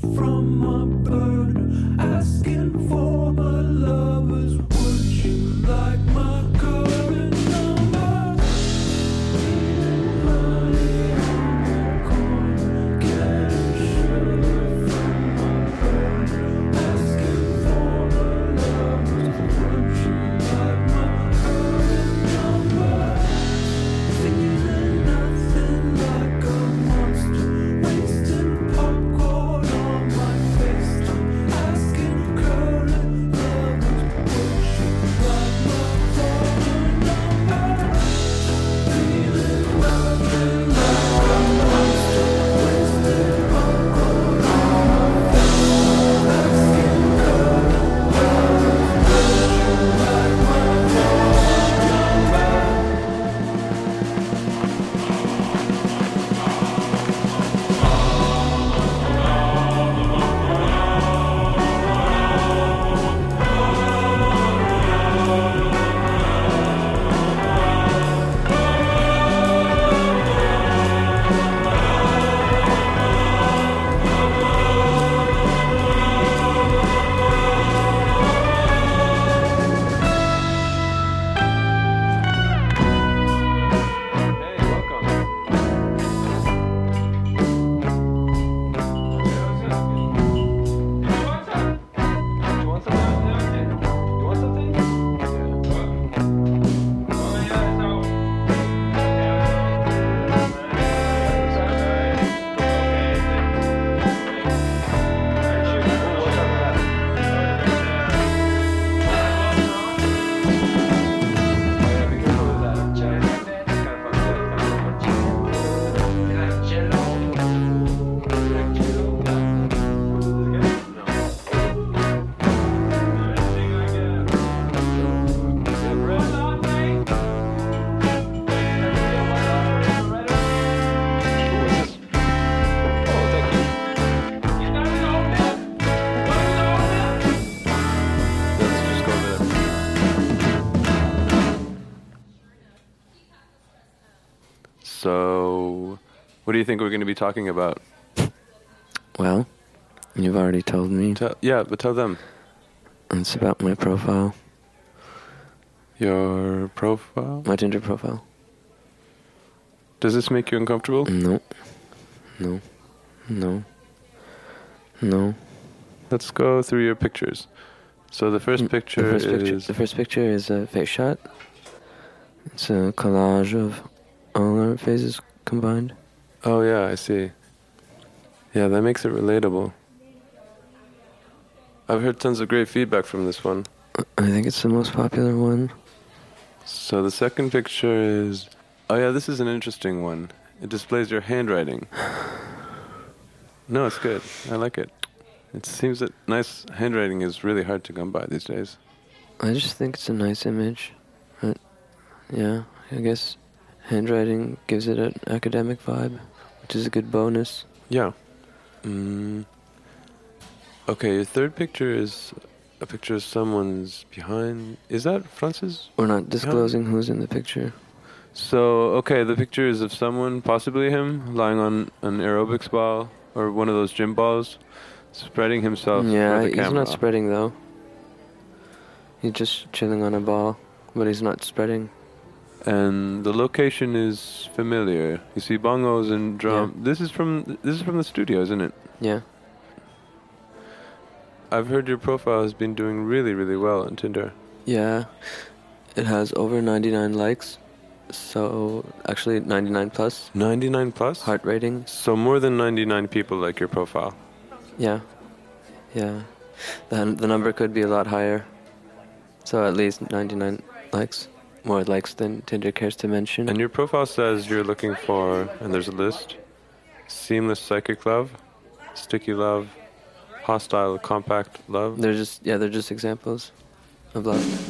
from So, what do you think we're going to be talking about? Well, you've already told me. Tell, yeah, but tell them It's about my profile, your profile. my Tinder profile. Does this make you uncomfortable? No, no, no, no. Let's go through your pictures. So the first Mm, picture the first picture. The first picture is a face shot. It's a collage of all our faces combined. oh yeah, I see. Yeah, that makes it relatable. I've heard tons of great feedback from this one. I think it's the most popular one. So the second picture is oh yeah, this is an interesting one. It displays your handwriting. No, it's good. I like it. It seems that nice handwriting is really hard to come by these days. I just think it's a nice image. But, yeah, I guess handwriting gives it an academic vibe, which is a good bonus. Yeah. Mm. Okay, your third picture is a picture of someone's behind. Is that Francis? We're not disclosing who's in the picture. So, okay, the picture is of someone, possibly him, lying on an aerobics ball or one of those gym balls, spreading himself yeah, he's camera. not spreading though. He's just chilling on a ball, but he's not spreading. And the location is familiar. You see bongos and drum. This is from this is from the studio, isn't it? Yeah. I've heard your profile has been doing really, really well on Tinder. Yeah. It has over 99 likes. So, actually 99 plus. plus 99 plus? heart ratings. So more than 99 people like your profile. Yeah. Yeah. The, the number could be a lot higher. So, at least 99 likes. More likes than Tinder cares to mention. And your profile says you're looking for, and there's a list seamless psychic love, sticky love, hostile compact love. they're just, yeah, they're just examples of love.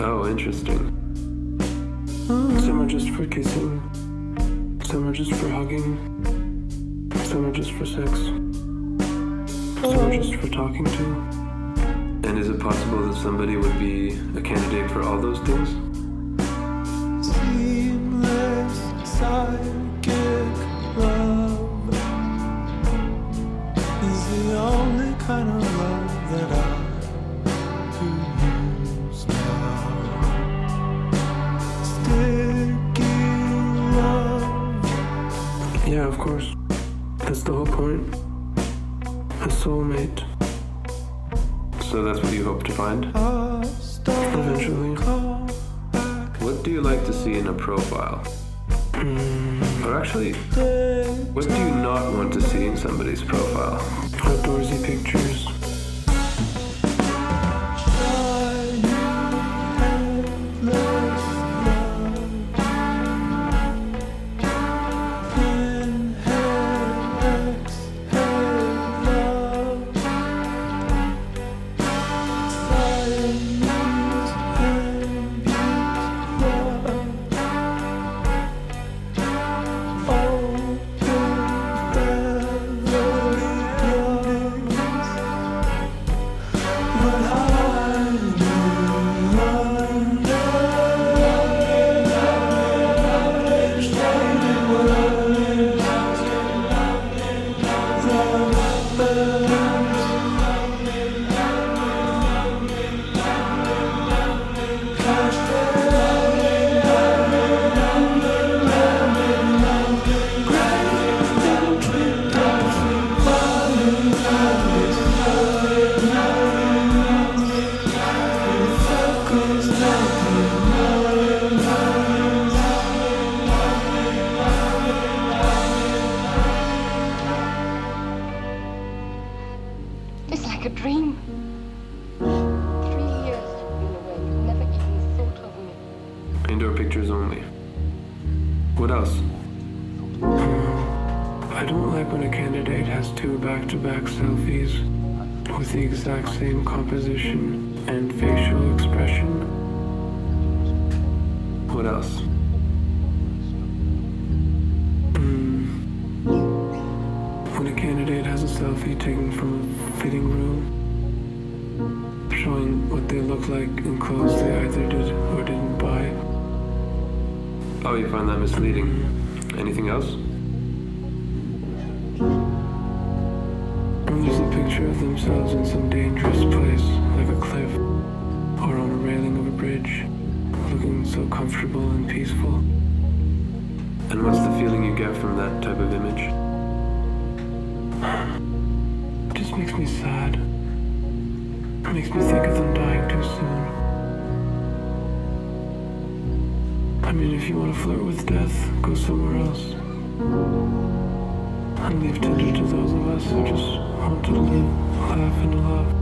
Oh, interesting. Some are just for kissing. Some are just for hugging. Some are just for sex. Some are just for talking to. And is it possible that somebody would be a candidate for all those things? Seamless psychic to find? Eventually. What do you like to see in a profile? Hmm. Or actually, what do you not want to see in somebody's profile? Outdoorsy pictures. Same composition and facial expression. What else? Hmm. When a candidate has a selfie taken from a fitting room, showing what they look like in clothes they either did or didn't buy. Oh, you find that misleading. Anything else? Picture of themselves in some dangerous place, like a cliff, or on a railing of a bridge, looking so comfortable and peaceful. And what's the feeling you get from that type of image? It just makes me sad. It makes me think of them dying too soon. I mean, if you want to flirt with death, go somewhere else. And leave Tinder to those of us who just want to live, laugh, and love.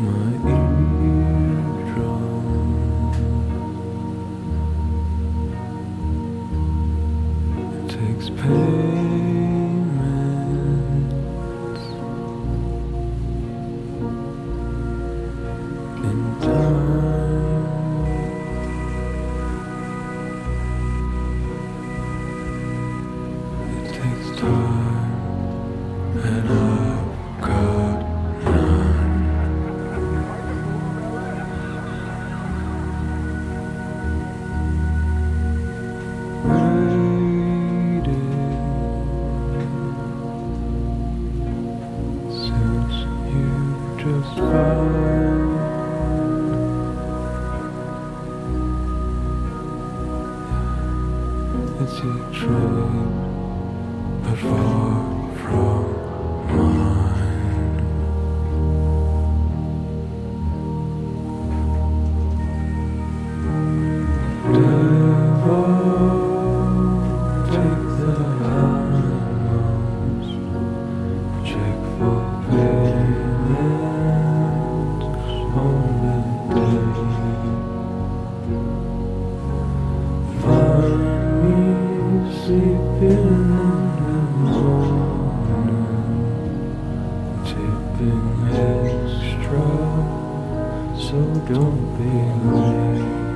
My so don't be late.